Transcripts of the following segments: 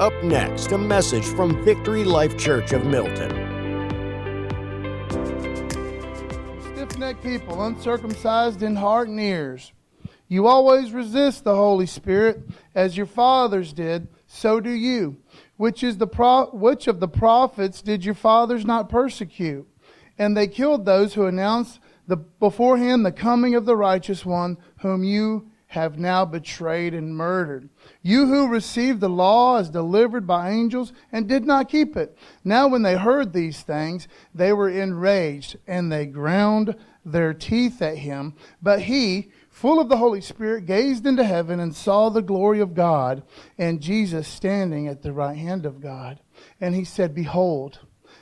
Up next, a message from Victory Life Church of Milton. Stiff necked people, uncircumcised in heart and ears. You always resist the Holy Spirit, as your fathers did, so do you. Which, is the pro- which of the prophets did your fathers not persecute? And they killed those who announced the, beforehand the coming of the righteous one, whom you have now betrayed and murdered. You who received the law as delivered by angels and did not keep it. Now, when they heard these things, they were enraged and they ground their teeth at him. But he, full of the Holy Spirit, gazed into heaven and saw the glory of God and Jesus standing at the right hand of God. And he said, Behold,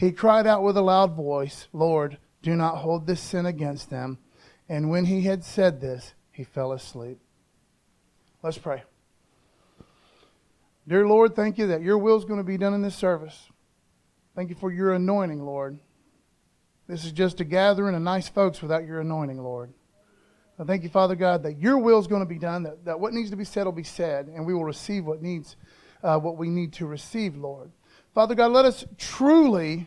he cried out with a loud voice, Lord, do not hold this sin against them. And when he had said this, he fell asleep. Let's pray. Dear Lord, thank you that your will is going to be done in this service. Thank you for your anointing, Lord. This is just a gathering of nice folks without your anointing, Lord. I thank you, Father God, that your will is going to be done, that, that what needs to be said will be said, and we will receive what needs, uh, what we need to receive, Lord. Father God, let us truly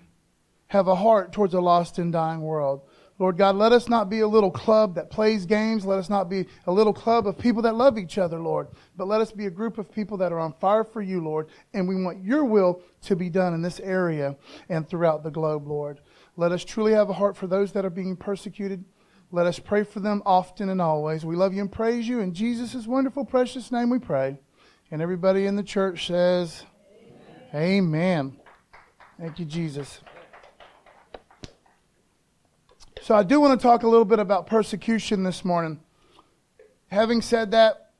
have a heart towards a lost and dying world. Lord God, let us not be a little club that plays games. Let us not be a little club of people that love each other, Lord. But let us be a group of people that are on fire for you, Lord. And we want your will to be done in this area and throughout the globe, Lord. Let us truly have a heart for those that are being persecuted. Let us pray for them often and always. We love you and praise you. In Jesus' wonderful, precious name we pray. And everybody in the church says, Amen. Thank you, Jesus. So, I do want to talk a little bit about persecution this morning. Having said that,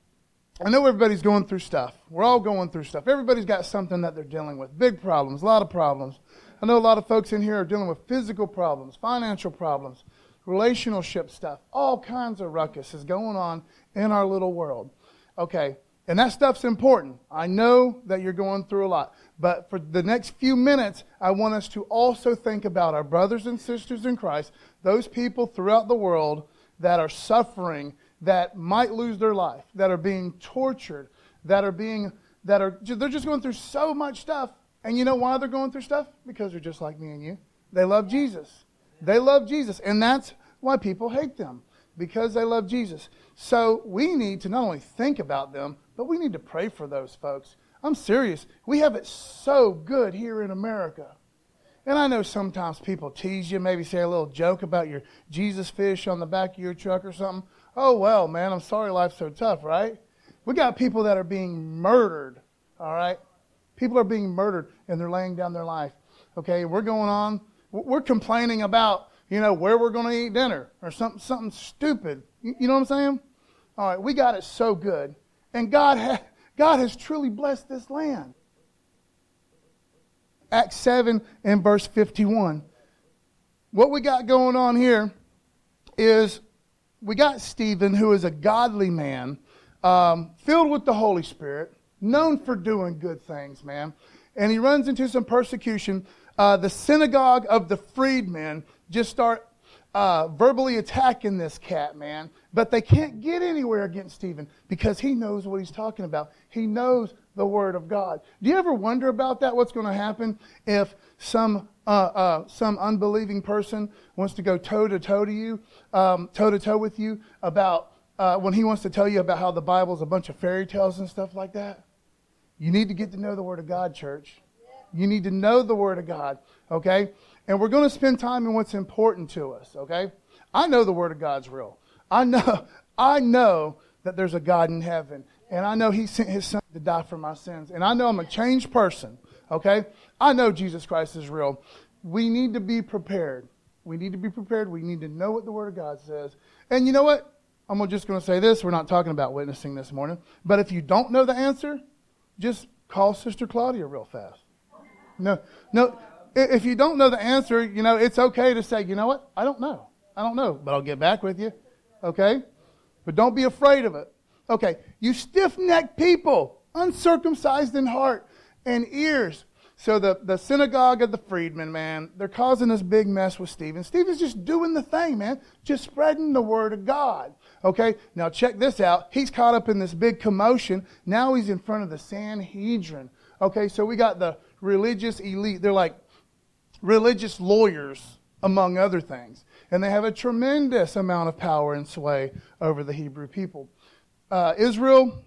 I know everybody's going through stuff. We're all going through stuff. Everybody's got something that they're dealing with. Big problems, a lot of problems. I know a lot of folks in here are dealing with physical problems, financial problems, relationship stuff. All kinds of ruckus is going on in our little world. Okay, and that stuff's important. I know that you're going through a lot. But for the next few minutes, I want us to also think about our brothers and sisters in Christ, those people throughout the world that are suffering, that might lose their life, that are being tortured, that are being, that are, they're just going through so much stuff. And you know why they're going through stuff? Because they're just like me and you. They love Jesus. They love Jesus. And that's why people hate them, because they love Jesus. So we need to not only think about them, but we need to pray for those folks. I'm serious. We have it so good here in America. And I know sometimes people tease you, maybe say a little joke about your Jesus fish on the back of your truck or something. Oh, well, man, I'm sorry life's so tough, right? We got people that are being murdered, all right? People are being murdered and they're laying down their life. Okay, we're going on, we're complaining about, you know, where we're going to eat dinner or something, something stupid. You, know what I'm saying? All right, we got it so good. And God, ha- God has truly blessed this land. Acts 7 and verse 51. What we got going on here is we got Stephen, who is a godly man, um, filled with the Holy Spirit, known for doing good things, man. And he runs into some persecution. Uh, the synagogue of the freedmen just start uh, verbally attacking this cat, man. But they can't get anywhere against Stephen because he knows what he's talking about. He knows the Word of God. Do you ever wonder about that? What's going to happen if some uh, uh, some unbelieving person wants to go toe to toe to you, toe to toe with you about uh, when he wants to tell you about how the Bible's a bunch of fairy tales and stuff like that? You need to get to know the Word of God, church. You need to know the Word of God, okay? And we're going to spend time in what's important to us, okay? I know the Word of God's real. I know, I know that there's a God in heaven. And I know He sent His Son to die for my sins. And I know I'm a changed person, okay? I know Jesus Christ is real. We need to be prepared. We need to be prepared. We need to know what the Word of God says. And you know what? I'm just going to say this. We're not talking about witnessing this morning. But if you don't know the answer, just call Sister Claudia real fast. No, no. If you don't know the answer, you know, it's okay to say, you know what? I don't know. I don't know, but I'll get back with you. Okay? But don't be afraid of it. Okay. You stiff necked people, uncircumcised in heart and ears. So the, the synagogue of the freedmen, man, they're causing this big mess with Stephen. Stephen's just doing the thing, man, just spreading the word of God. Okay, now check this out. He's caught up in this big commotion. Now he's in front of the Sanhedrin. Okay, so we got the religious elite. They're like religious lawyers, among other things. And they have a tremendous amount of power and sway over the Hebrew people. Uh, Israel,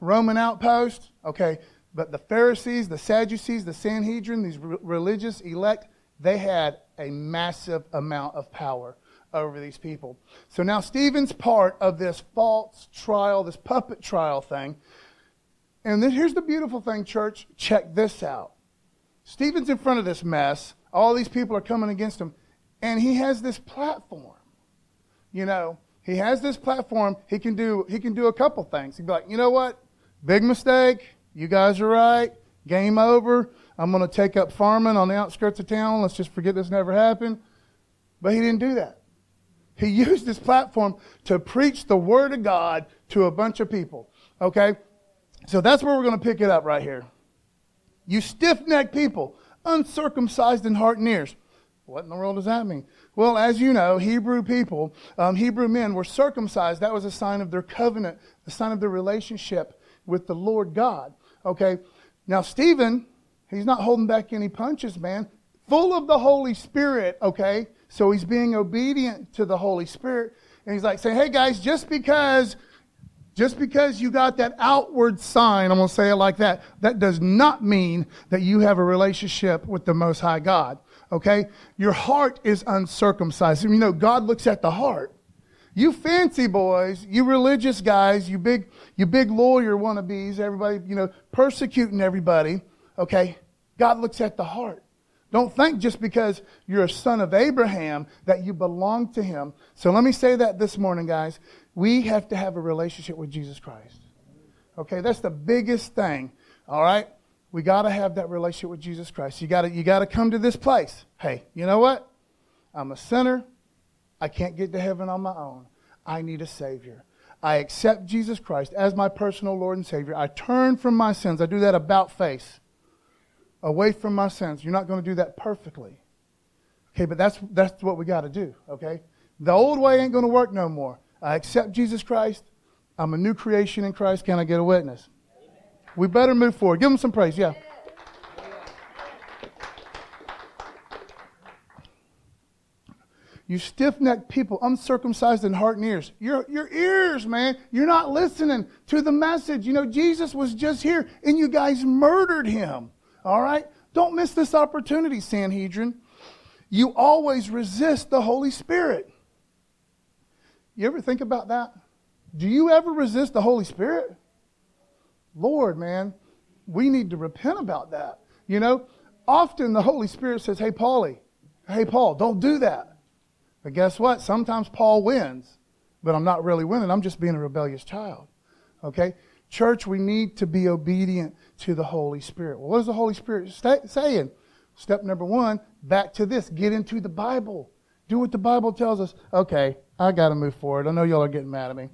Roman outpost, okay, but the Pharisees, the Sadducees, the Sanhedrin, these re- religious elect, they had a massive amount of power over these people. So now Stephen's part of this false trial, this puppet trial thing. And then here's the beautiful thing, church. Check this out. Stephen's in front of this mess. All these people are coming against him. And he has this platform. You know, he has this platform. He can do he can do a couple things. He'd be like, you know what? Big mistake. You guys are right. Game over. I'm going to take up farming on the outskirts of town. Let's just forget this never happened. But he didn't do that. He used his platform to preach the word of God to a bunch of people. Okay? So that's where we're going to pick it up right here. You stiff necked people, uncircumcised in heart and ears. What in the world does that mean? Well, as you know, Hebrew people, um, Hebrew men were circumcised. That was a sign of their covenant, a sign of their relationship with the Lord God. Okay? Now, Stephen, he's not holding back any punches, man. Full of the Holy Spirit, okay? So he's being obedient to the Holy Spirit. And he's like saying, hey guys, just because just because you got that outward sign, I'm going to say it like that, that does not mean that you have a relationship with the Most High God. Okay? Your heart is uncircumcised. You know, God looks at the heart. You fancy boys, you religious guys, you big, you big lawyer wannabes, everybody, you know, persecuting everybody, okay? God looks at the heart. Don't think just because you're a son of Abraham that you belong to him. So let me say that this morning, guys. We have to have a relationship with Jesus Christ. Okay, that's the biggest thing. All right? We got to have that relationship with Jesus Christ. You got to you got to come to this place. Hey, you know what? I'm a sinner. I can't get to heaven on my own. I need a Savior. I accept Jesus Christ as my personal Lord and Savior. I turn from my sins. I do that about face, away from my sins. You're not going to do that perfectly. Okay, but that's, that's what we got to do, okay? The old way ain't going to work no more. I accept Jesus Christ. I'm a new creation in Christ. Can I get a witness? We better move forward. Give them some praise, yeah. You stiff necked people, uncircumcised in heart and ears. Your, your ears, man. You're not listening to the message. You know, Jesus was just here and you guys murdered him. All right? Don't miss this opportunity, Sanhedrin. You always resist the Holy Spirit. You ever think about that? Do you ever resist the Holy Spirit? Lord, man, we need to repent about that. You know, often the Holy Spirit says, Hey, Paulie, hey, Paul, don't do that. But guess what? Sometimes Paul wins, but I'm not really winning. I'm just being a rebellious child. Okay? Church, we need to be obedient to the Holy Spirit. Well, what is the Holy Spirit saying? Step number one, back to this get into the Bible. Do what the Bible tells us. Okay, I got to move forward. I know y'all are getting mad at me.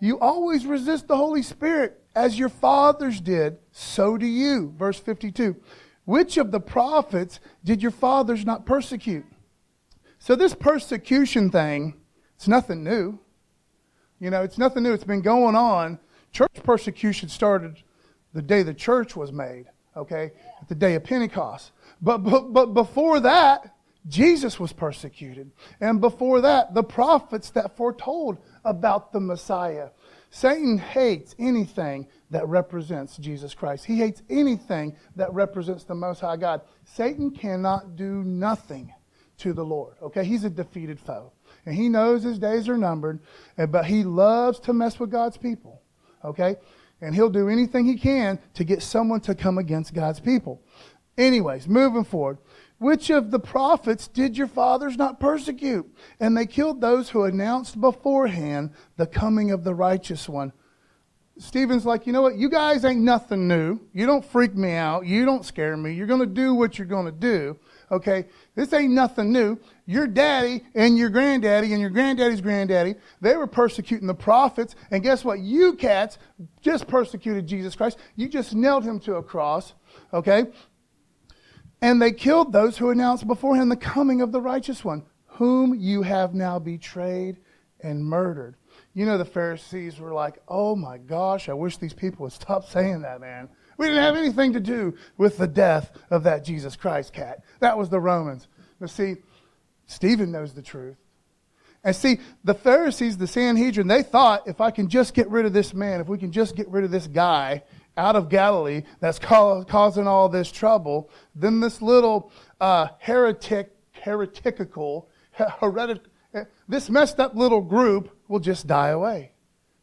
You always resist the Holy Spirit as your fathers did, so do you. Verse 52. Which of the prophets did your fathers not persecute? So this persecution thing, it's nothing new. You know, it's nothing new. It's been going on. Church persecution started the day the church was made, okay? The day of Pentecost. But, but, but before that, Jesus was persecuted. And before that, the prophets that foretold about the Messiah. Satan hates anything that represents Jesus Christ. He hates anything that represents the Most High God. Satan cannot do nothing to the Lord. Okay, he's a defeated foe. And he knows his days are numbered, but he loves to mess with God's people. Okay? And he'll do anything he can to get someone to come against God's people. Anyways, moving forward. Which of the prophets did your fathers not persecute? And they killed those who announced beforehand the coming of the righteous one. Stephen's like, you know what? You guys ain't nothing new. You don't freak me out. You don't scare me. You're going to do what you're going to do. Okay? This ain't nothing new. Your daddy and your granddaddy and your granddaddy's granddaddy, they were persecuting the prophets. And guess what? You cats just persecuted Jesus Christ. You just nailed him to a cross. Okay? And they killed those who announced before him the coming of the righteous one, whom you have now betrayed and murdered. You know, the Pharisees were like, oh my gosh, I wish these people would stop saying that, man. We didn't have anything to do with the death of that Jesus Christ cat. That was the Romans. But see, Stephen knows the truth. And see, the Pharisees, the Sanhedrin, they thought if I can just get rid of this man, if we can just get rid of this guy out of Galilee that's causing all this trouble, then this little uh, heretic, heretical, heretic, this messed up little group will just die away.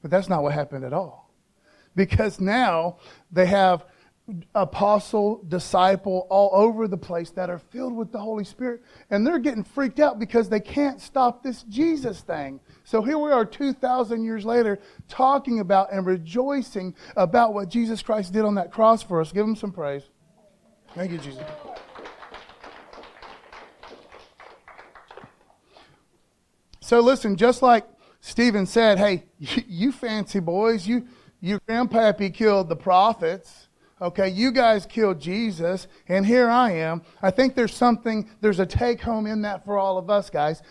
But that's not what happened at all. Because now they have apostle, disciple all over the place that are filled with the Holy Spirit. And they're getting freaked out because they can't stop this Jesus thing. So here we are 2,000 years later talking about and rejoicing about what Jesus Christ did on that cross for us. Give him some praise. Thank you, Jesus. So listen, just like Stephen said, hey, you fancy boys, you, you grandpappy killed the prophets. Okay, you guys killed Jesus, and here I am. I think there's something, there's a take home in that for all of us, guys.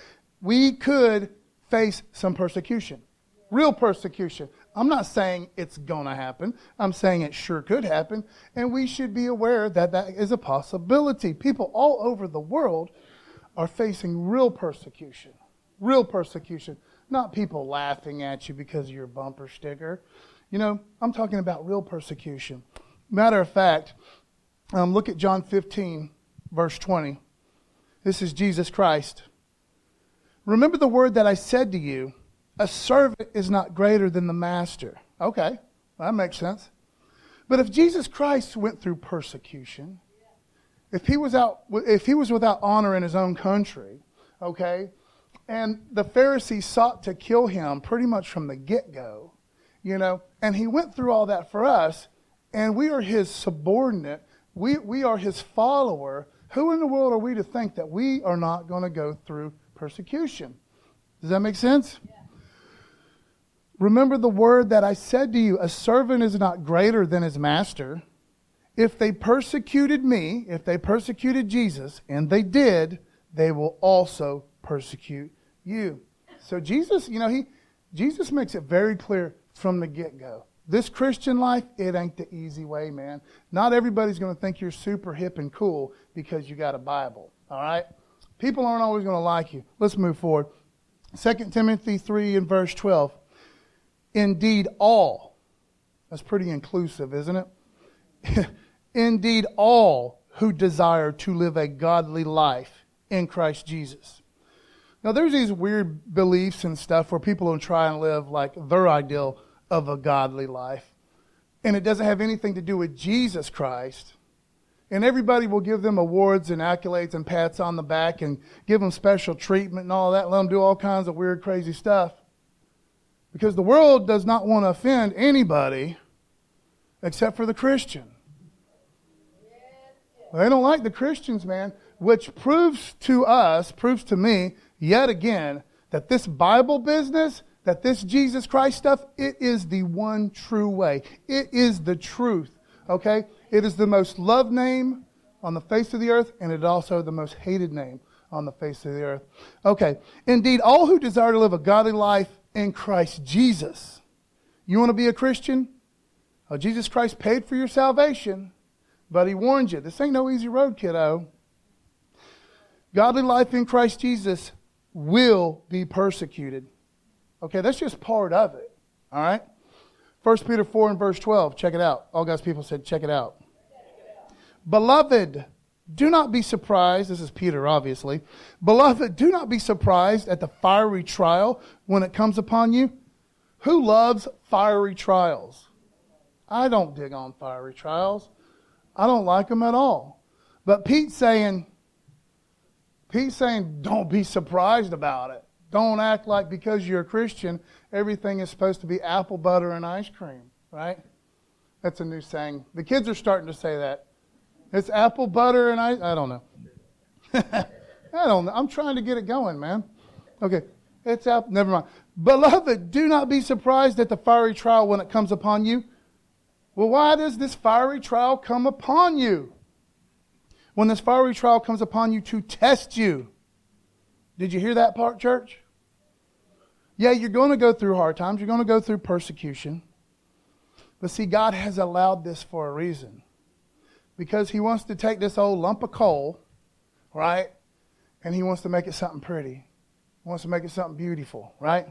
We could face some persecution, real persecution. I'm not saying it's going to happen. I'm saying it sure could happen, and we should be aware that that is a possibility. People all over the world are facing real persecution, real persecution. Not people laughing at you because of your bumper sticker. You know, I'm talking about real persecution. Matter of fact, um, look at John 15, verse 20. This is Jesus Christ. Remember the word that I said to you a servant is not greater than the master. Okay, that makes sense. But if Jesus Christ went through persecution, if he was out if he was without honor in his own country, okay, and the Pharisees sought to kill him pretty much from the get go, you know, and he went through all that for us, and we are his subordinate, we, we are his follower. Who in the world are we to think that we are not going to go through persecution? Does that make sense? Remember the word that I said to you a servant is not greater than his master. If they persecuted me, if they persecuted Jesus, and they did, they will also persecute you. So Jesus, you know, he Jesus makes it very clear from the get-go. This Christian life, it ain't the easy way, man. Not everybody's going to think you're super hip and cool because you got a Bible. All right? People aren't always going to like you. Let's move forward. 2 Timothy 3 and verse 12. Indeed, all. That's pretty inclusive, isn't it? Indeed, all who desire to live a godly life in Christ Jesus now, there's these weird beliefs and stuff where people will try and live like their ideal of a godly life. And it doesn't have anything to do with Jesus Christ. And everybody will give them awards and accolades and pats on the back and give them special treatment and all that, let them do all kinds of weird, crazy stuff. Because the world does not want to offend anybody except for the Christian. They don't like the Christians, man, which proves to us, proves to me, yet again that this Bible business, that this Jesus Christ stuff, it is the one true way. It is the truth. Okay? It is the most loved name on the face of the earth, and it is also the most hated name on the face of the earth. Okay. Indeed, all who desire to live a godly life in Christ Jesus. You want to be a Christian? Oh, Jesus Christ paid for your salvation, but he warned you this ain't no easy road, kiddo. Godly life in Christ Jesus will be persecuted. Okay, that's just part of it. All right? 1 Peter 4 and verse 12. Check it out. All God's people said, check it out. Beloved, do not be surprised. This is Peter, obviously. Beloved, do not be surprised at the fiery trial when it comes upon you. Who loves fiery trials? I don't dig on fiery trials. I don't like them at all. But Pete's saying, Pete's saying, don't be surprised about it. Don't act like because you're a Christian, everything is supposed to be apple butter and ice cream. right? That's a new saying. The kids are starting to say that. It's apple butter and I I don't know. I don't know. I'm trying to get it going, man. Okay. It's apple. Never mind. Beloved, do not be surprised at the fiery trial when it comes upon you. Well, why does this fiery trial come upon you? When this fiery trial comes upon you to test you. Did you hear that part, church? Yeah, you're going to go through hard times. You're going to go through persecution. But see, God has allowed this for a reason. Because He wants to take this old lump of coal, right? And He wants to make it something pretty. He wants to make it something beautiful, right?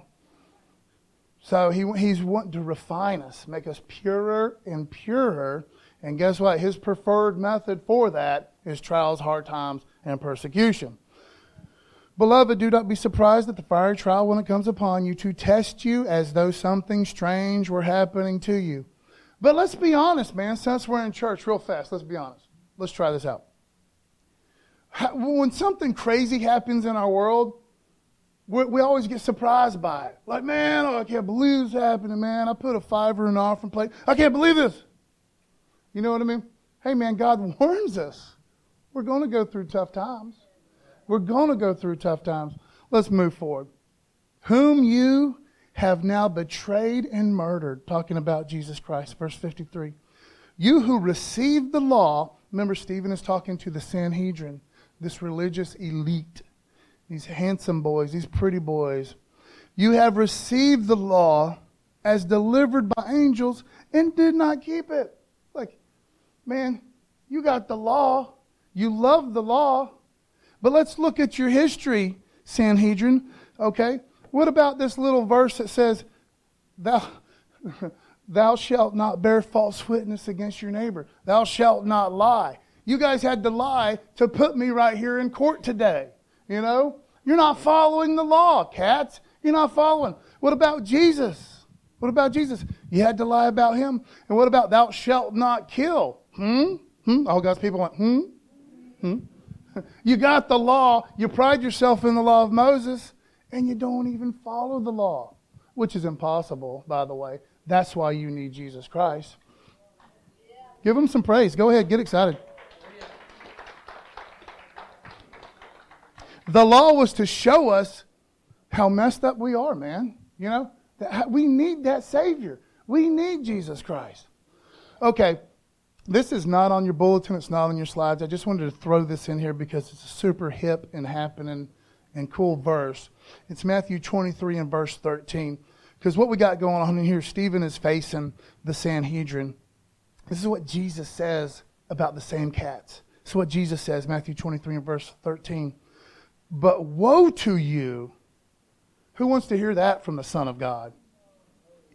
So he, He's wanting to refine us, make us purer and purer. And guess what? His preferred method for that is trials, hard times, and persecution. Beloved, do not be surprised at the fiery trial when it comes upon you to test you as though something strange were happening to you. But let's be honest, man, since we're in church, real fast, let's be honest. Let's try this out. When something crazy happens in our world, we always get surprised by it. Like, man, oh, I can't believe this happening, man. I put a fiver in an offering plate. I can't believe this. You know what I mean? Hey, man, God warns us. We're going to go through tough times. We're going to go through tough times. Let's move forward. Whom you have now betrayed and murdered, talking about Jesus Christ, verse 53. You who received the law, remember, Stephen is talking to the Sanhedrin, this religious elite, these handsome boys, these pretty boys. You have received the law as delivered by angels and did not keep it. Like, man, you got the law. You love the law. But let's look at your history, Sanhedrin. Okay? What about this little verse that says, Thou, thou shalt not bear false witness against your neighbor? Thou shalt not lie. You guys had to lie to put me right here in court today. You know? You're not following the law, cats. You're not following. What about Jesus? What about Jesus? You had to lie about him. And what about thou shalt not kill? Hmm? Hmm? All God's people went, hmm? Hmm? You got the law. You pride yourself in the law of Moses, and you don't even follow the law, which is impossible, by the way. That's why you need Jesus Christ. Give him some praise. Go ahead, get excited. The law was to show us how messed up we are, man. You know, we need that Savior. We need Jesus Christ. Okay, this is not on your bulletin, it's not on your slides. I just wanted to throw this in here because it's super hip and happening and cool verse. It's Matthew 23 and verse 13. Because what we got going on in here, Stephen is facing the Sanhedrin. This is what Jesus says about the same cats. This is what Jesus says, Matthew 23 and verse 13. But woe to you. Who wants to hear that from the Son of God?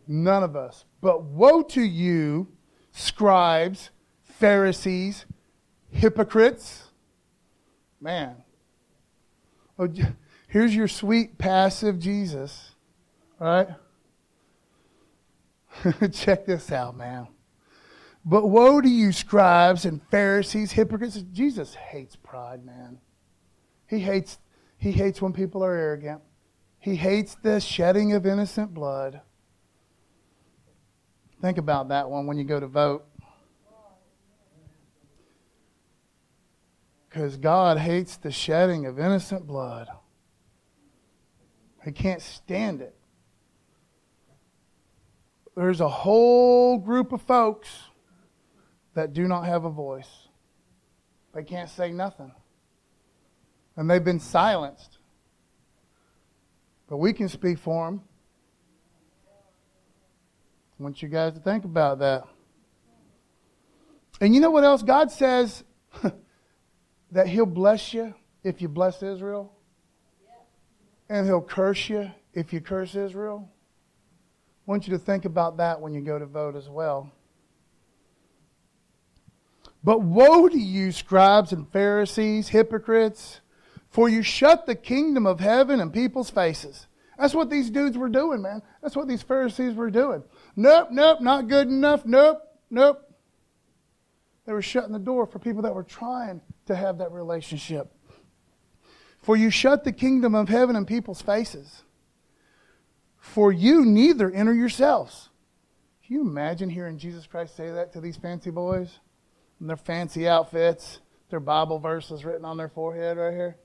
None of us. But woe to you, scribes Pharisees, hypocrites. Man. Oh, here's your sweet, passive Jesus. Right? Check this out, man. But woe to you, scribes and Pharisees, hypocrites. Jesus hates pride, man. He hates, he hates when people are arrogant. He hates the shedding of innocent blood. Think about that one when you go to vote. Because God hates the shedding of innocent blood. He can't stand it. There's a whole group of folks that do not have a voice. They can't say nothing. And they've been silenced. But we can speak for them. I want you guys to think about that. And you know what else? God says that he'll bless you if you bless Israel, and he'll curse you if you curse Israel. I want you to think about that when you go to vote as well. But woe to you, scribes and Pharisees, hypocrites, for you shut the kingdom of heaven in people's faces. That's what these dudes were doing, man. That's what these Pharisees were doing. Nope, nope, not good enough. Nope, nope. They were shutting the door for people that were trying to have that relationship. For you shut the kingdom of heaven in people's faces. For you neither enter yourselves. Can you imagine hearing Jesus Christ say that to these fancy boys in their fancy outfits, their Bible verses written on their forehead right here?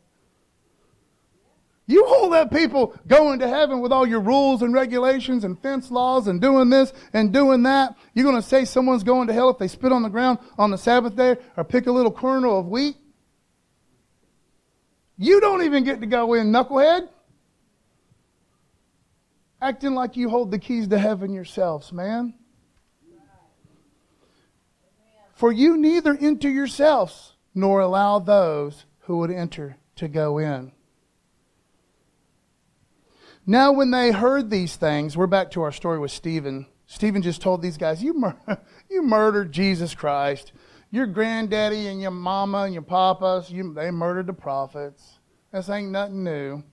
You won't let people go into heaven with all your rules and regulations and fence laws and doing this and doing that. You're going to say someone's going to hell if they spit on the ground on the Sabbath day or pick a little kernel of wheat? You don't even get to go in, knucklehead. Acting like you hold the keys to heaven yourselves, man. For you neither enter yourselves nor allow those who would enter to go in. Now, when they heard these things, we're back to our story with Stephen. Stephen just told these guys, You, mur- you murdered Jesus Christ. Your granddaddy and your mama and your papas, you, they murdered the prophets. This ain't nothing new.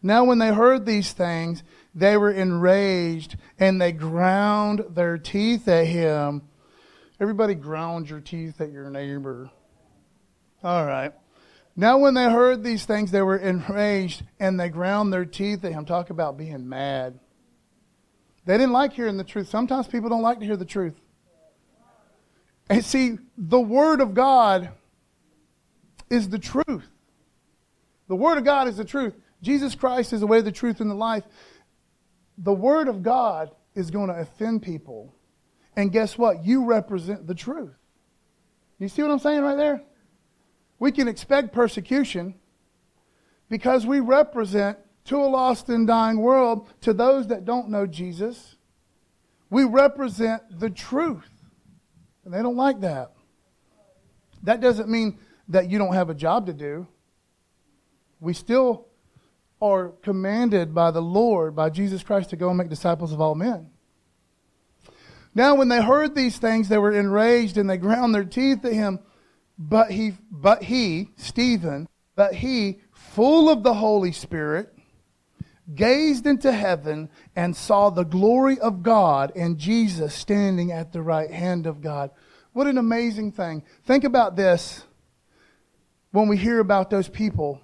Now, when they heard these things, they were enraged and they ground their teeth at him. Everybody ground your teeth at your neighbor. All right. Now, when they heard these things, they were enraged and they ground their teeth at him. Talk about being mad. They didn't like hearing the truth. Sometimes people don't like to hear the truth. And see, the Word of God is the truth. The Word of God is the truth. Jesus Christ is the way, the truth, and the life. The Word of God is going to offend people. And guess what? You represent the truth. You see what I'm saying right there? We can expect persecution because we represent to a lost and dying world, to those that don't know Jesus, we represent the truth. And they don't like that. That doesn't mean that you don't have a job to do. We still are commanded by the Lord, by Jesus Christ, to go and make disciples of all men. Now, when they heard these things, they were enraged and they ground their teeth at him. But he, but he, Stephen, but he, full of the Holy Spirit, gazed into heaven and saw the glory of God and Jesus standing at the right hand of God. What an amazing thing. Think about this when we hear about those people,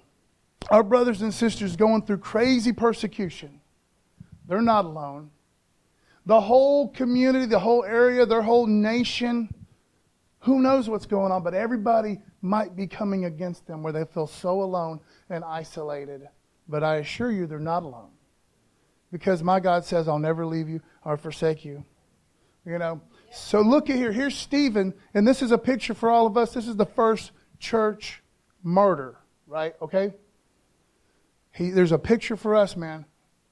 our brothers and sisters going through crazy persecution. They're not alone. The whole community, the whole area, their whole nation who knows what's going on, but everybody might be coming against them where they feel so alone and isolated. But I assure you, they're not alone. Because my God says, I'll never leave you or forsake you. You know? So look at here. Here's Stephen, and this is a picture for all of us. This is the first church murder, right? Okay? He, there's a picture for us, man.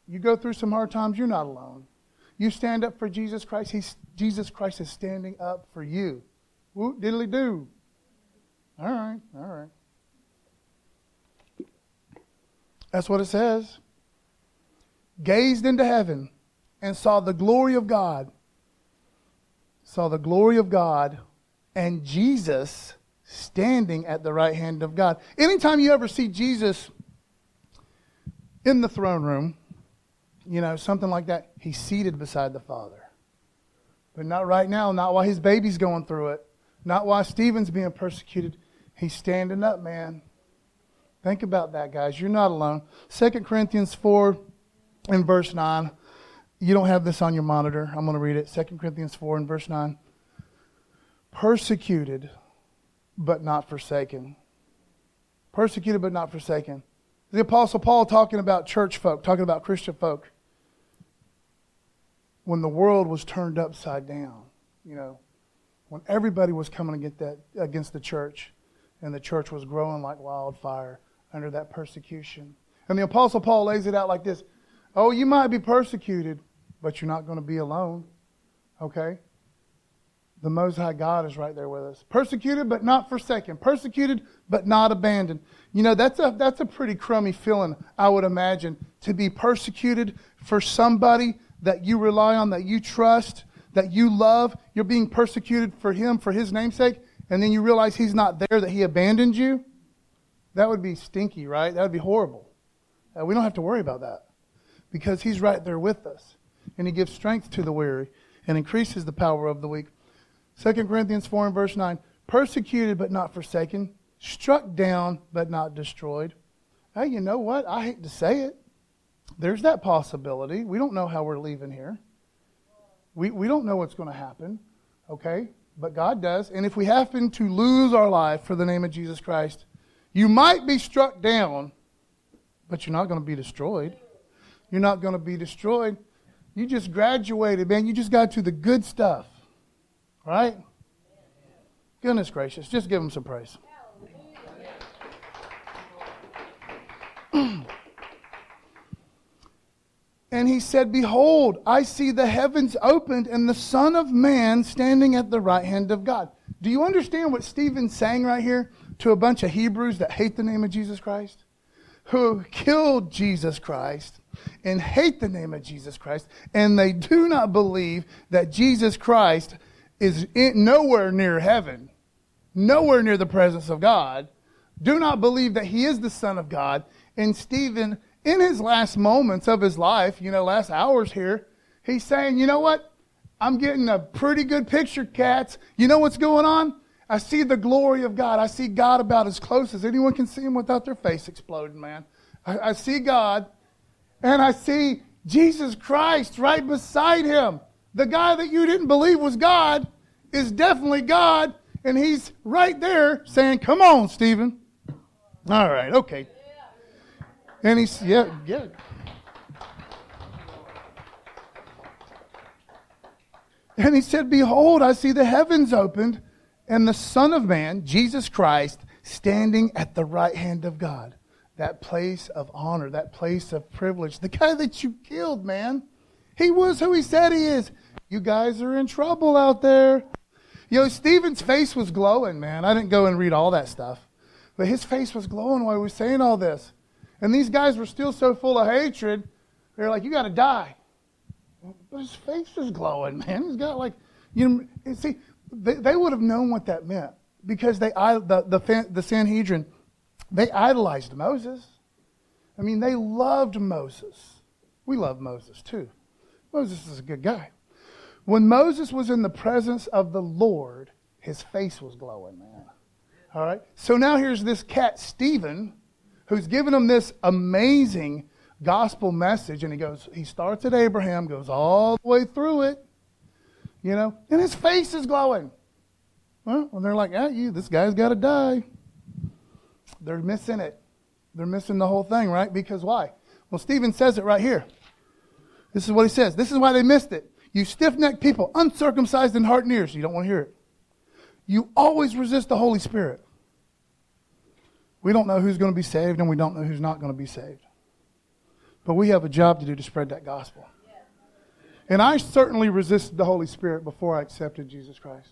You go through some hard times, you're not alone. You stand up for Jesus Christ, he's, Jesus Christ is standing up for you. Whoop, diddly do. All right, all right. That's what it says. Gazed into heaven and saw the glory of God. Saw the glory of God and Jesus standing at the right hand of God. Anytime you ever see Jesus in the throne room, you know, something like that, he's seated beside the Father. But not right now, not while his baby's going through it. Not while Stephen's being persecuted. He's standing up, man. Think about that, guys. You're not alone. 2 Corinthians 4 and verse 9. You don't have this on your monitor. I'm going to read it. 2 Corinthians 4 and verse 9. Persecuted, but not forsaken. Persecuted, but not forsaken. The Apostle Paul talking about church folk, talking about Christian folk. When the world was turned upside down, you know, when everybody was coming against, that, against the church, and the church was growing like wildfire under that persecution. And the Apostle Paul lays it out like this Oh, you might be persecuted, but you're not going to be alone. Okay? The Most High God is right there with us. Persecuted, but not forsaken. Persecuted, but not abandoned. You know, that's a, that's a pretty crummy feeling, I would imagine, to be persecuted for somebody that you rely on, that you trust, that you love, you're being persecuted for him, for his namesake, and then you realize he's not there, that he abandoned you, that would be stinky, right? That would be horrible. Uh, we don't have to worry about that because he's right there with us. And he gives strength to the weary and increases the power of the weak. 2 Corinthians 4 and verse 9 persecuted but not forsaken, struck down but not destroyed. Hey, you know what? I hate to say it. There's that possibility. We don't know how we're leaving here. We, we don't know what's going to happen, okay? But God does. And if we happen to lose our life for the name of Jesus Christ, you might be struck down, but you're not going to be destroyed. You're not going to be destroyed. You just graduated, man. You just got to the good stuff. Right? Goodness gracious. Just give him some praise. And he said, Behold, I see the heavens opened and the Son of Man standing at the right hand of God. Do you understand what Stephen's saying right here to a bunch of Hebrews that hate the name of Jesus Christ? Who killed Jesus Christ and hate the name of Jesus Christ, and they do not believe that Jesus Christ is nowhere near heaven, nowhere near the presence of God, do not believe that he is the Son of God. And Stephen in his last moments of his life, you know, last hours here, he's saying, you know what? I'm getting a pretty good picture, cats. You know what's going on? I see the glory of God. I see God about as close as anyone can see him without their face exploding, man. I, I see God, and I see Jesus Christ right beside him. The guy that you didn't believe was God is definitely God, and he's right there saying, Come on, Stephen. All right, okay. And he's, yeah, yeah. And he said, Behold, I see the heavens opened, and the Son of Man, Jesus Christ, standing at the right hand of God. That place of honor, that place of privilege. The guy that you killed, man. He was who he said he is. You guys are in trouble out there. Yo, Stephen's face was glowing, man. I didn't go and read all that stuff. But his face was glowing while he was saying all this. And these guys were still so full of hatred, they're like, you got to die. But his face is glowing, man. He's got like, you know, see, they, they would have known what that meant because they, the, the, the Sanhedrin, they idolized Moses. I mean, they loved Moses. We love Moses too. Moses is a good guy. When Moses was in the presence of the Lord, his face was glowing, man. All right? So now here's this cat, Stephen, who's given him this amazing gospel message. And he goes, he starts at Abraham, goes all the way through it, you know, and his face is glowing. Well, when they're like, ah, you, this guy's got to die. They're missing it. They're missing the whole thing, right? Because why? Well, Stephen says it right here. This is what he says. This is why they missed it. You stiff necked people, uncircumcised in heart and ears. You don't want to hear it. You always resist the Holy Spirit. We don't know who's going to be saved and we don't know who's not going to be saved. But we have a job to do to spread that gospel. And I certainly resisted the Holy Spirit before I accepted Jesus Christ.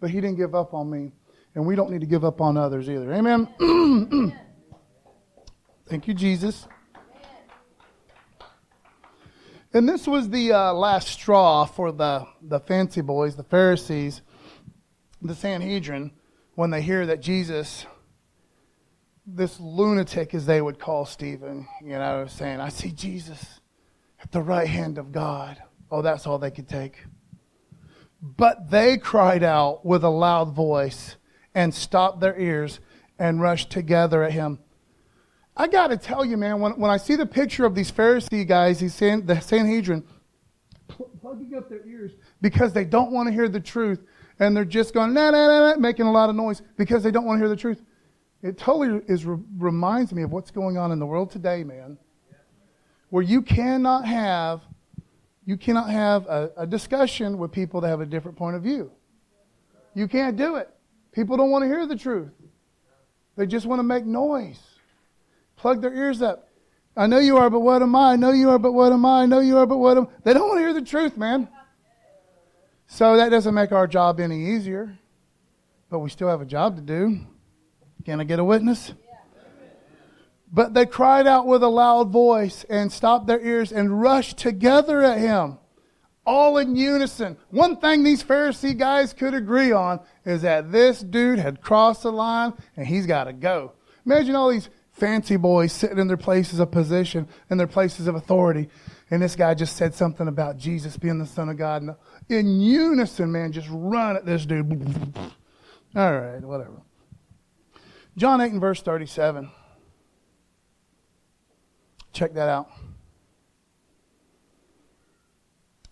But He didn't give up on me. And we don't need to give up on others either. Amen? Thank you, Jesus. And this was the uh, last straw for the, the fancy boys, the Pharisees, the Sanhedrin, when they hear that Jesus this lunatic, as they would call Stephen, you know, saying, I see Jesus at the right hand of God. Oh, that's all they could take. But they cried out with a loud voice and stopped their ears and rushed together at him. I got to tell you, man, when, when I see the picture of these Pharisee guys, these San, the Sanhedrin, plugging up their ears because they don't want to hear the truth, and they're just going, nah, nah, nah, nah, making a lot of noise because they don't want to hear the truth. It totally is, reminds me of what's going on in the world today, man. Where you cannot have, you cannot have a, a discussion with people that have a different point of view. You can't do it. People don't want to hear the truth. They just want to make noise. Plug their ears up. I know you are, but what am I? I know you are, but what am I? I know you are, but what am I? They don't want to hear the truth, man. So that doesn't make our job any easier. But we still have a job to do. Can I get a witness? But they cried out with a loud voice and stopped their ears and rushed together at him, all in unison. One thing these Pharisee guys could agree on is that this dude had crossed the line and he's got to go. Imagine all these fancy boys sitting in their places of position, in their places of authority, and this guy just said something about Jesus being the Son of God. And in unison, man, just run at this dude. All right, whatever. John 8 and verse 37. Check that out.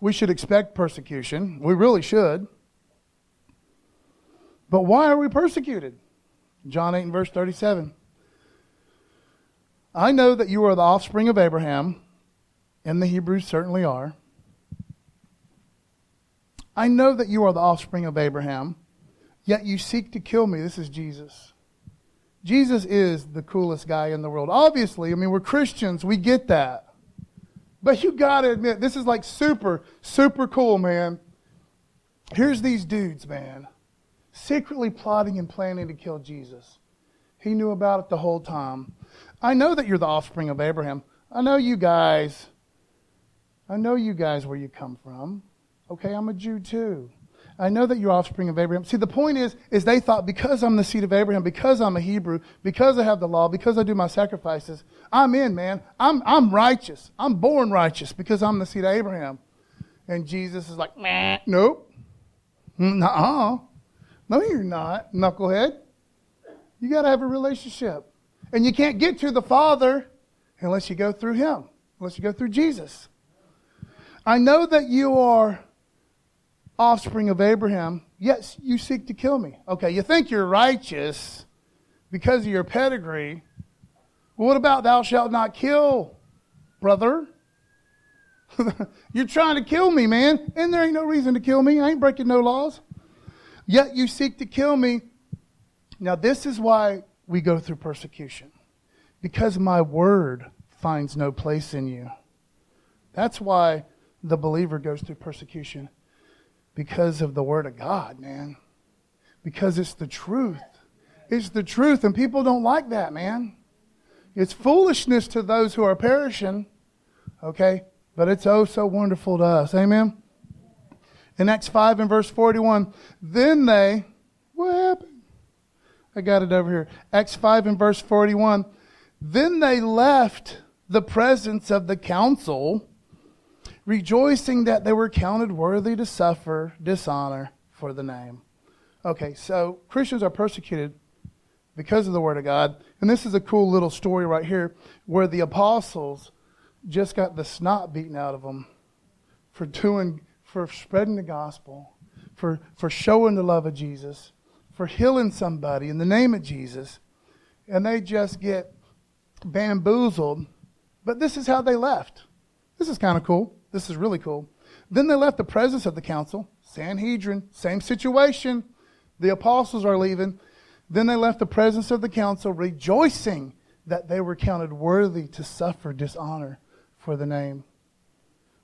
We should expect persecution. We really should. But why are we persecuted? John 8 and verse 37. I know that you are the offspring of Abraham, and the Hebrews certainly are. I know that you are the offspring of Abraham, yet you seek to kill me. This is Jesus. Jesus is the coolest guy in the world. Obviously, I mean, we're Christians, we get that. But you got to admit, this is like super, super cool, man. Here's these dudes, man, secretly plotting and planning to kill Jesus. He knew about it the whole time. I know that you're the offspring of Abraham. I know you guys. I know you guys where you come from. Okay, I'm a Jew too. I know that you're offspring of Abraham. See, the point is, is they thought because I'm the seed of Abraham, because I'm a Hebrew, because I have the law, because I do my sacrifices, I'm in, man. I'm, I'm righteous. I'm born righteous because I'm the seed of Abraham. And Jesus is like, Meh. nope. Mm, nuh-uh. No, you're not, knucklehead. You got to have a relationship. And you can't get to the Father unless you go through Him, unless you go through Jesus. I know that you are offspring of Abraham, yes, you seek to kill me. Okay, you think you're righteous because of your pedigree. Well, what about thou shalt not kill, brother? you're trying to kill me, man, and there ain't no reason to kill me. I ain't breaking no laws. Yet you seek to kill me. Now, this is why we go through persecution because my word finds no place in you. That's why the believer goes through persecution because of the Word of God, man. Because it's the truth. It's the truth, and people don't like that, man. It's foolishness to those who are perishing, okay? But it's oh so wonderful to us. Amen? In Acts 5 and verse 41, then they, what happened? I got it over here. Acts 5 and verse 41, then they left the presence of the council rejoicing that they were counted worthy to suffer dishonor for the name. Okay, so Christians are persecuted because of the Word of God. And this is a cool little story right here where the apostles just got the snot beaten out of them for doing, for spreading the gospel, for, for showing the love of Jesus, for healing somebody in the name of Jesus. And they just get bamboozled. But this is how they left. This is kind of cool. This is really cool. Then they left the presence of the council, Sanhedrin, same situation. The apostles are leaving. Then they left the presence of the council, rejoicing that they were counted worthy to suffer dishonor for the name.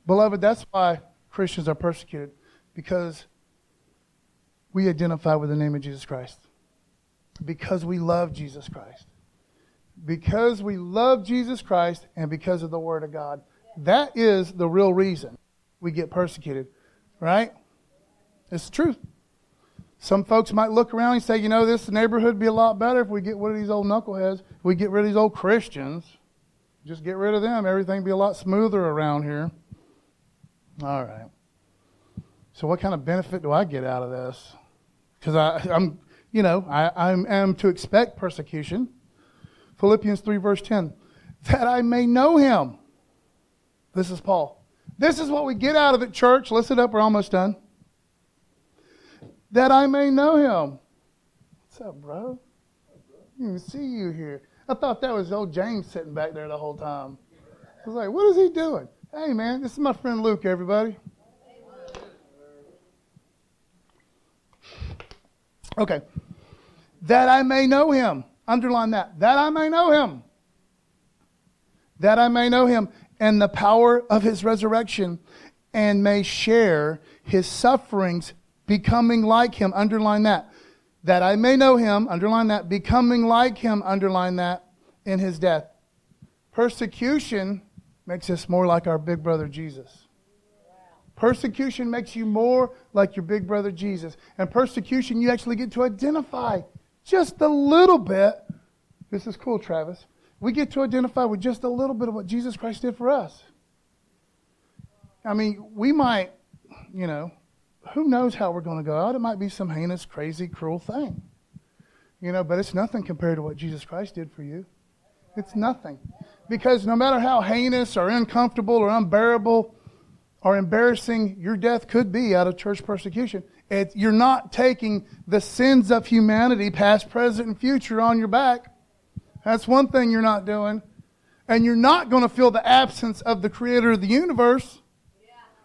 Beloved, that's why Christians are persecuted, because we identify with the name of Jesus Christ, because we love Jesus Christ, because we love Jesus Christ, and because of the Word of God. That is the real reason we get persecuted, right? It's the truth. Some folks might look around and say, you know, this neighborhood would be a lot better if we get rid of these old knuckleheads. If we get rid of these old Christians. Just get rid of them. Everything be a lot smoother around here. All right. So, what kind of benefit do I get out of this? Because I'm, you know, I, I am to expect persecution. Philippians 3, verse 10. That I may know him this is Paul. This is what we get out of it, church. Listen up, we're almost done. That I may know him. What's up, bro? I see you here. I thought that was old James sitting back there the whole time. I was like, what is he doing? Hey, man, this is my friend Luke, everybody. Okay. That I may know him. Underline that. That I may know him. That I may know him and the power of his resurrection and may share his sufferings, becoming like him. Underline that. That I may know him, underline that. Becoming like him, underline that, in his death. Persecution makes us more like our big brother Jesus. Persecution makes you more like your big brother Jesus. And persecution, you actually get to identify just a little bit. This is cool, Travis we get to identify with just a little bit of what Jesus Christ did for us. I mean, we might, you know, who knows how we're going to go out? It might be some heinous, crazy, cruel thing. You know, but it's nothing compared to what Jesus Christ did for you. It's nothing. Because no matter how heinous or uncomfortable or unbearable or embarrassing, your death could be out of church persecution. It, you're not taking the sins of humanity, past, present, and future, on your back. That's one thing you're not doing. And you're not going to feel the absence of the creator of the universe.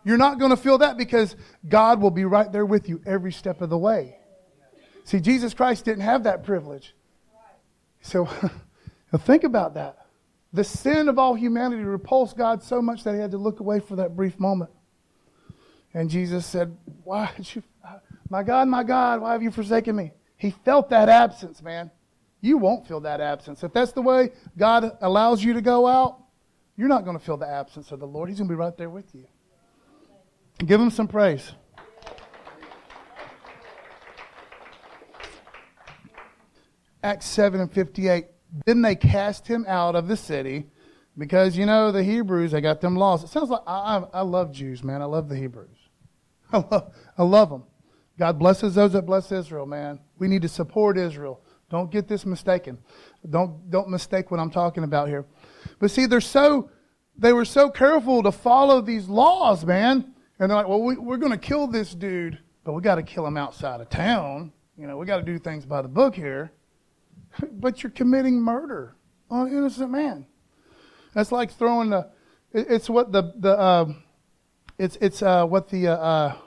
You're not going to feel that because God will be right there with you every step of the way. See, Jesus Christ didn't have that privilege. So think about that. The sin of all humanity repulsed God so much that he had to look away for that brief moment. And Jesus said, Why did you, my God, my God, why have you forsaken me? He felt that absence, man. You won't feel that absence. If that's the way God allows you to go out, you're not going to feel the absence of the Lord. He's going to be right there with you. Give him some praise. Acts 7 and 58. Then they cast him out of the city because, you know, the Hebrews, they got them laws. It sounds like I, I, I love Jews, man. I love the Hebrews. I love, I love them. God blesses those that bless Israel, man. We need to support Israel. Don't get this mistaken. Don't, don't mistake what I'm talking about here. But see, they're so, they were so careful to follow these laws, man. And they're like, well, we, we're going to kill this dude, but we got to kill him outside of town. You know, we got to do things by the book here. but you're committing murder on an innocent man. That's like throwing the, it's what the, the, uh, it's, it's uh, what the, uh, uh,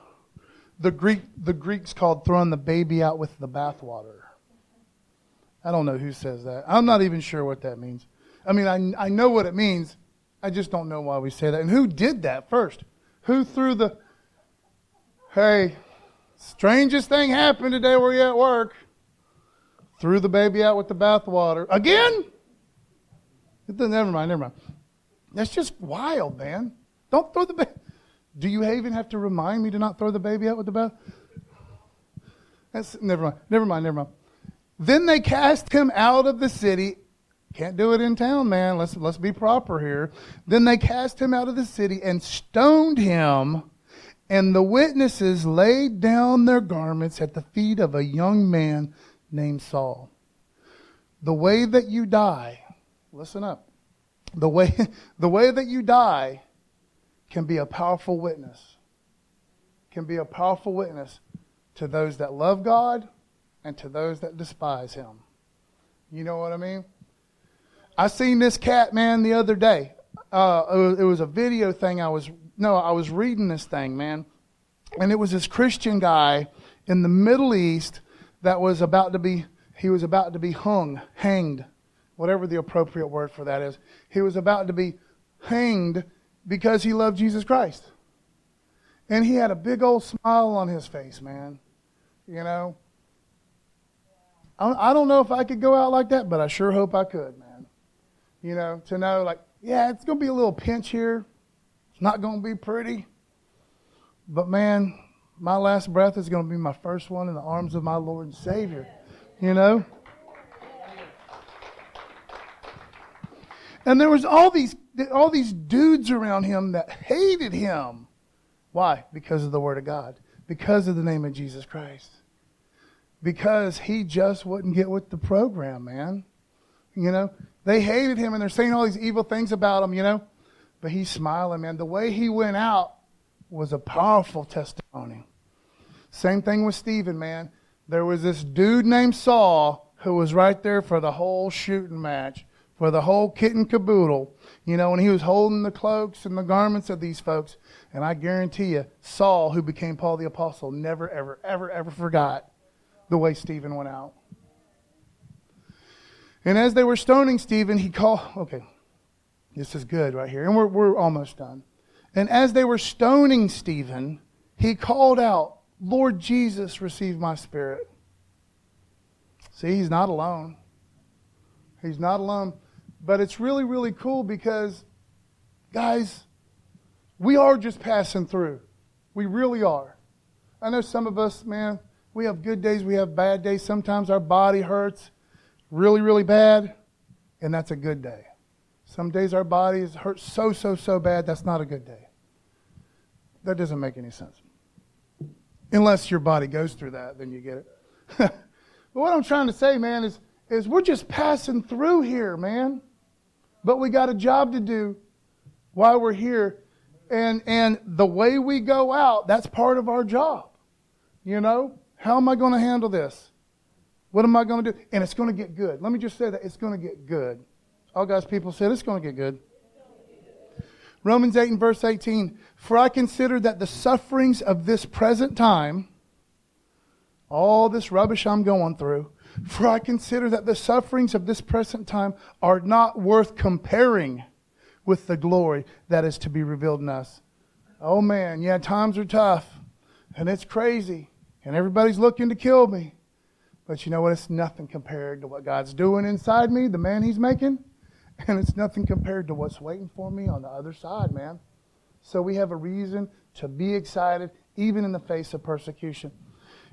the Greek, the Greeks called throwing the baby out with the bathwater. I don't know who says that. I'm not even sure what that means. I mean, I, I know what it means. I just don't know why we say that. And who did that first? Who threw the, hey, strangest thing happened today where you at work? Threw the baby out with the bathwater. Again? Never mind, never mind. That's just wild, man. Don't throw the baby. Do you even have to remind me to not throw the baby out with the bath? That's never mind. Never mind. Never mind. Then they cast him out of the city. Can't do it in town, man. Let's let's be proper here. Then they cast him out of the city and stoned him. And the witnesses laid down their garments at the feet of a young man named Saul. The way that you die, listen up. The way, the way that you die can be a powerful witness. Can be a powerful witness to those that love God and to those that despise him. You know what I mean? I seen this cat man the other day. Uh, it was a video thing. I was no, I was reading this thing, man, and it was this Christian guy in the Middle East that was about to be he was about to be hung, hanged, whatever the appropriate word for that is. He was about to be hanged because he loved Jesus Christ. And he had a big old smile on his face, man. You know? I don't know if I could go out like that, but I sure hope I could, man. You know, to know, like, yeah, it's going to be a little pinch here. It's not going to be pretty. But, man, my last breath is going to be my first one in the arms of my Lord and Savior. You know? And there was all these all these dudes around him that hated him. Why? Because of the word of God. Because of the name of Jesus Christ. Because he just wouldn't get with the program, man. You know, they hated him and they're saying all these evil things about him, you know. But he's smiling, man. The way he went out was a powerful testimony. Same thing with Stephen, man. There was this dude named Saul who was right there for the whole shooting match, for the whole kit and caboodle. You know, and he was holding the cloaks and the garments of these folks. And I guarantee you, Saul, who became Paul the Apostle, never, ever, ever, ever forgot the way Stephen went out. And as they were stoning Stephen, he called, okay, this is good right here. And we're, we're almost done. And as they were stoning Stephen, he called out, Lord Jesus, receive my spirit. See, he's not alone. He's not alone. But it's really, really cool because, guys, we are just passing through. We really are. I know some of us, man, we have good days, we have bad days. Sometimes our body hurts really, really bad, and that's a good day. Some days our bodies hurt so, so, so bad, that's not a good day. That doesn't make any sense. Unless your body goes through that, then you get it. but what I'm trying to say, man, is, is we're just passing through here, man. But we got a job to do while we're here. And, and the way we go out, that's part of our job. You know, how am I going to handle this? What am I going to do? And it's going to get good. Let me just say that it's going to get good. All God's people said it's going to get good. Romans 8 and verse 18. For I consider that the sufferings of this present time, all this rubbish I'm going through, for I consider that the sufferings of this present time are not worth comparing with the glory that is to be revealed in us. Oh man, yeah, times are tough and it's crazy and everybody's looking to kill me. But you know what? It's nothing compared to what God's doing inside me, the man He's making. And it's nothing compared to what's waiting for me on the other side, man. So we have a reason to be excited, even in the face of persecution.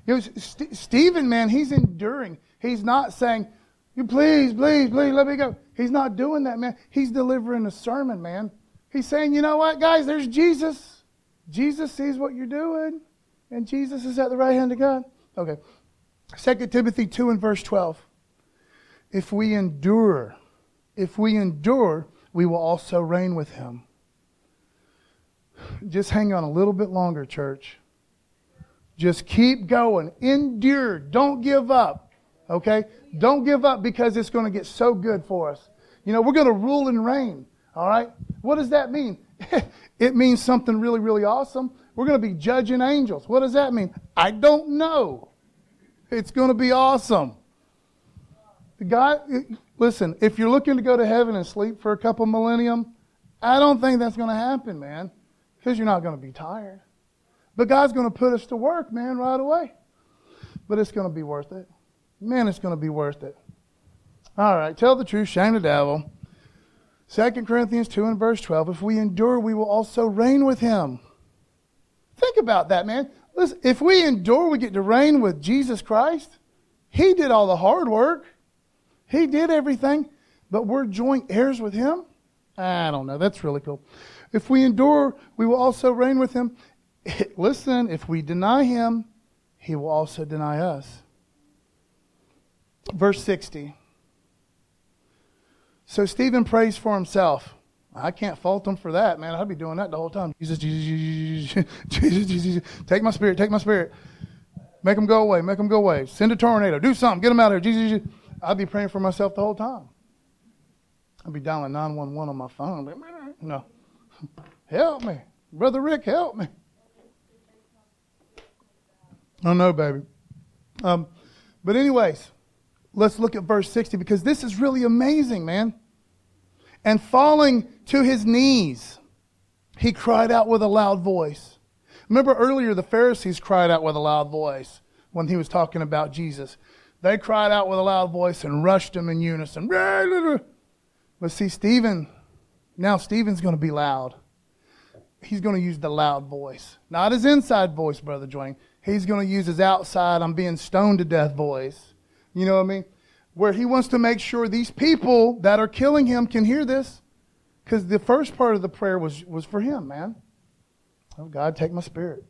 You know, St- Stephen, man, he's enduring. He's not saying, "You please, please, please, let me go." He's not doing that, man. He's delivering a sermon, man. He's saying, "You know what, guys? There's Jesus. Jesus sees what you're doing, and Jesus is at the right hand of God." Okay. 2 Timothy 2 and verse 12. If we endure, if we endure, we will also reign with him. Just hang on a little bit longer, church. Just keep going. Endure. Don't give up. Okay? Don't give up because it's going to get so good for us. You know, we're going to rule and reign. All right? What does that mean? it means something really, really awesome. We're going to be judging angels. What does that mean? I don't know. It's going to be awesome. God, listen, if you're looking to go to heaven and sleep for a couple millennium, I don't think that's going to happen, man, because you're not going to be tired. But God's going to put us to work, man, right away. But it's going to be worth it. Man, it's going to be worth it. All right, tell the truth, shame the devil. 2 Corinthians 2 and verse 12. If we endure, we will also reign with him. Think about that, man. Listen, if we endure, we get to reign with Jesus Christ. He did all the hard work. He did everything, but we're joint heirs with him. I don't know. That's really cool. If we endure, we will also reign with him. Listen, if we deny him, he will also deny us. Verse 60. So Stephen prays for himself. I can't fault him for that, man. I'd be doing that the whole time. Jesus, Jesus, Jesus, Jesus. Take my spirit, take my spirit. Make them go away, make them go away. Send a tornado, do something, get them out of here. Jesus, Jesus. I'd be praying for myself the whole time. I'd be dialing 911 on my phone. No. Help me. Brother Rick, help me. Oh, no, baby. Um, but, anyways, let's look at verse 60 because this is really amazing, man. And falling to his knees, he cried out with a loud voice. Remember earlier, the Pharisees cried out with a loud voice when he was talking about Jesus. They cried out with a loud voice and rushed him in unison. But see, Stephen, now Stephen's going to be loud. He's going to use the loud voice. Not his inside voice, Brother Dwayne. He's going to use his outside, I'm being stoned to death voice. You know what I mean? Where he wants to make sure these people that are killing him can hear this. Because the first part of the prayer was, was for him, man. Oh, God, take my spirit.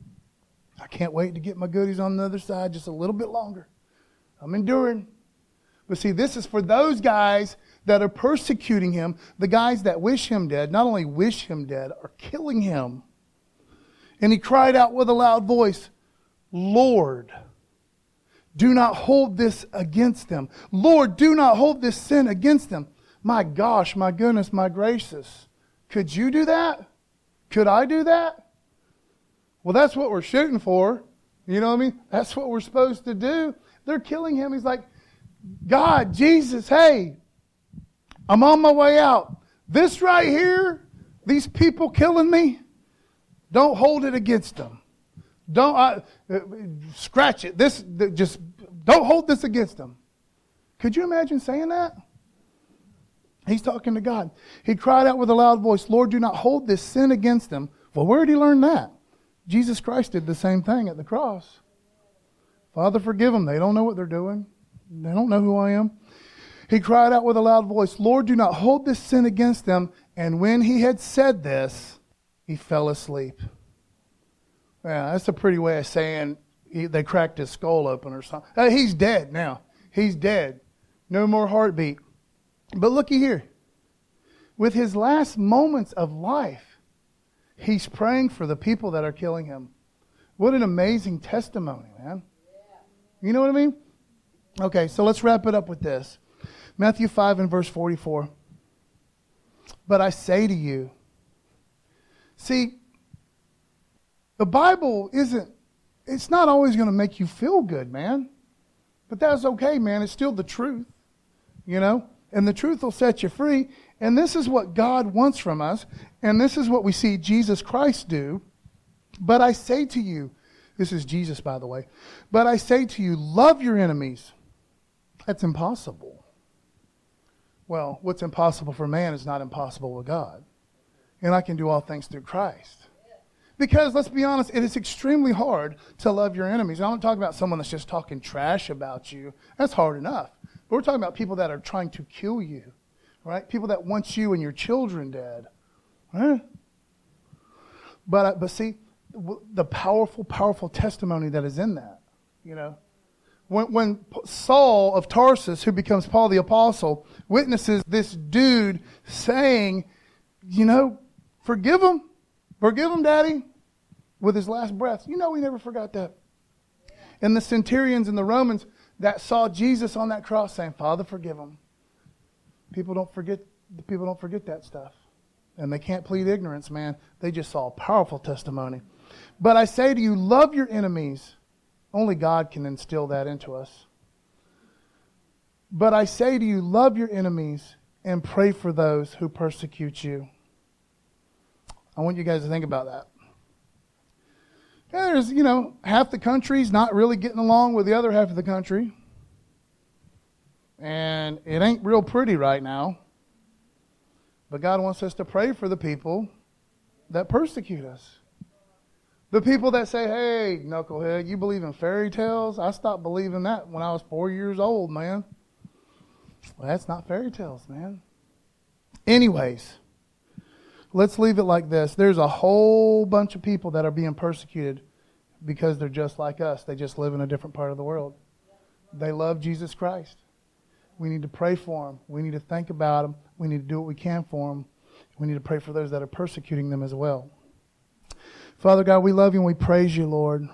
I can't wait to get my goodies on the other side just a little bit longer. I'm enduring. But see, this is for those guys that are persecuting him, the guys that wish him dead, not only wish him dead, are killing him. And he cried out with a loud voice, Lord, do not hold this against them. Lord, do not hold this sin against them. My gosh, my goodness, my gracious. Could you do that? Could I do that? Well, that's what we're shooting for. You know what I mean? That's what we're supposed to do. They're killing him. He's like, God, Jesus, hey, I'm on my way out. This right here, these people killing me, don't hold it against them. Don't uh, scratch it. This just don't hold this against them. Could you imagine saying that? He's talking to God. He cried out with a loud voice, Lord, do not hold this sin against them. Well, where did he learn that? Jesus Christ did the same thing at the cross. Father, forgive them. They don't know what they're doing. They don't know who I am. He cried out with a loud voice, Lord, do not hold this sin against them. And when he had said this, he fell asleep. Yeah, that's a pretty way of saying he, they cracked his skull open or something. Uh, he's dead now. He's dead. No more heartbeat. But looky here. With his last moments of life, He's praying for the people that are killing him. What an amazing testimony, man. You know what I mean? Okay, so let's wrap it up with this Matthew 5 and verse 44. But I say to you, see, the Bible isn't, it's not always going to make you feel good, man. But that's okay, man. It's still the truth, you know? And the truth will set you free. And this is what God wants from us. And this is what we see Jesus Christ do. But I say to you, this is Jesus, by the way, but I say to you, love your enemies. That's impossible. Well, what's impossible for man is not impossible with God. And I can do all things through Christ. Because let's be honest, it is extremely hard to love your enemies. I'm not talking about someone that's just talking trash about you. That's hard enough. But we're talking about people that are trying to kill you, right? People that want you and your children dead. Right? But, uh, but see, the powerful, powerful testimony that is in that, you know. When, when Saul of Tarsus, who becomes Paul the Apostle, witnesses this dude saying, you know, forgive him, forgive him, daddy with his last breath. You know, he never forgot that. And the centurions and the Romans that saw Jesus on that cross saying, Father, forgive them. People don't forget, people don't forget that stuff. And they can't plead ignorance, man. They just saw a powerful testimony. But I say to you, love your enemies. Only God can instill that into us. But I say to you, love your enemies and pray for those who persecute you. I want you guys to think about that there's, you know, half the country's not really getting along with the other half of the country. And it ain't real pretty right now. But God wants us to pray for the people that persecute us. The people that say, hey, knucklehead, you believe in fairy tales? I stopped believing that when I was four years old, man. Well, that's not fairy tales, man. Anyways, let's leave it like this. There's a whole bunch of people that are being persecuted because they're just like us. They just live in a different part of the world. They love Jesus Christ. We need to pray for them. We need to think about them. We need to do what we can for them. We need to pray for those that are persecuting them as well. Father God, we love you and we praise you, Lord.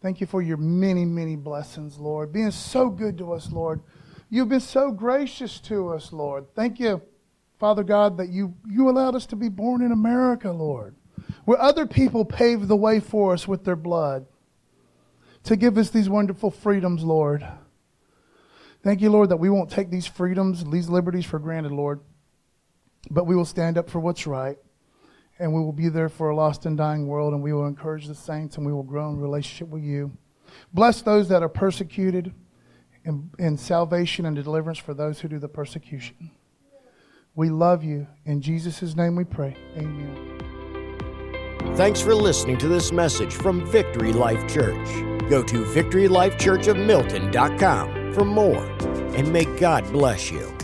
Thank you for your many, many blessings, Lord. Being so good to us, Lord. You've been so gracious to us, Lord. Thank you Father God, that you, you allowed us to be born in America, Lord, where other people paved the way for us with their blood to give us these wonderful freedoms, Lord. Thank you, Lord, that we won't take these freedoms, these liberties for granted, Lord, but we will stand up for what's right, and we will be there for a lost and dying world, and we will encourage the saints, and we will grow in relationship with you. Bless those that are persecuted, in, in salvation and deliverance for those who do the persecution. We love you. In Jesus' name we pray. Amen. Thanks for listening to this message from Victory Life Church. Go to victorylifechurchofmilton.com for more, and may God bless you.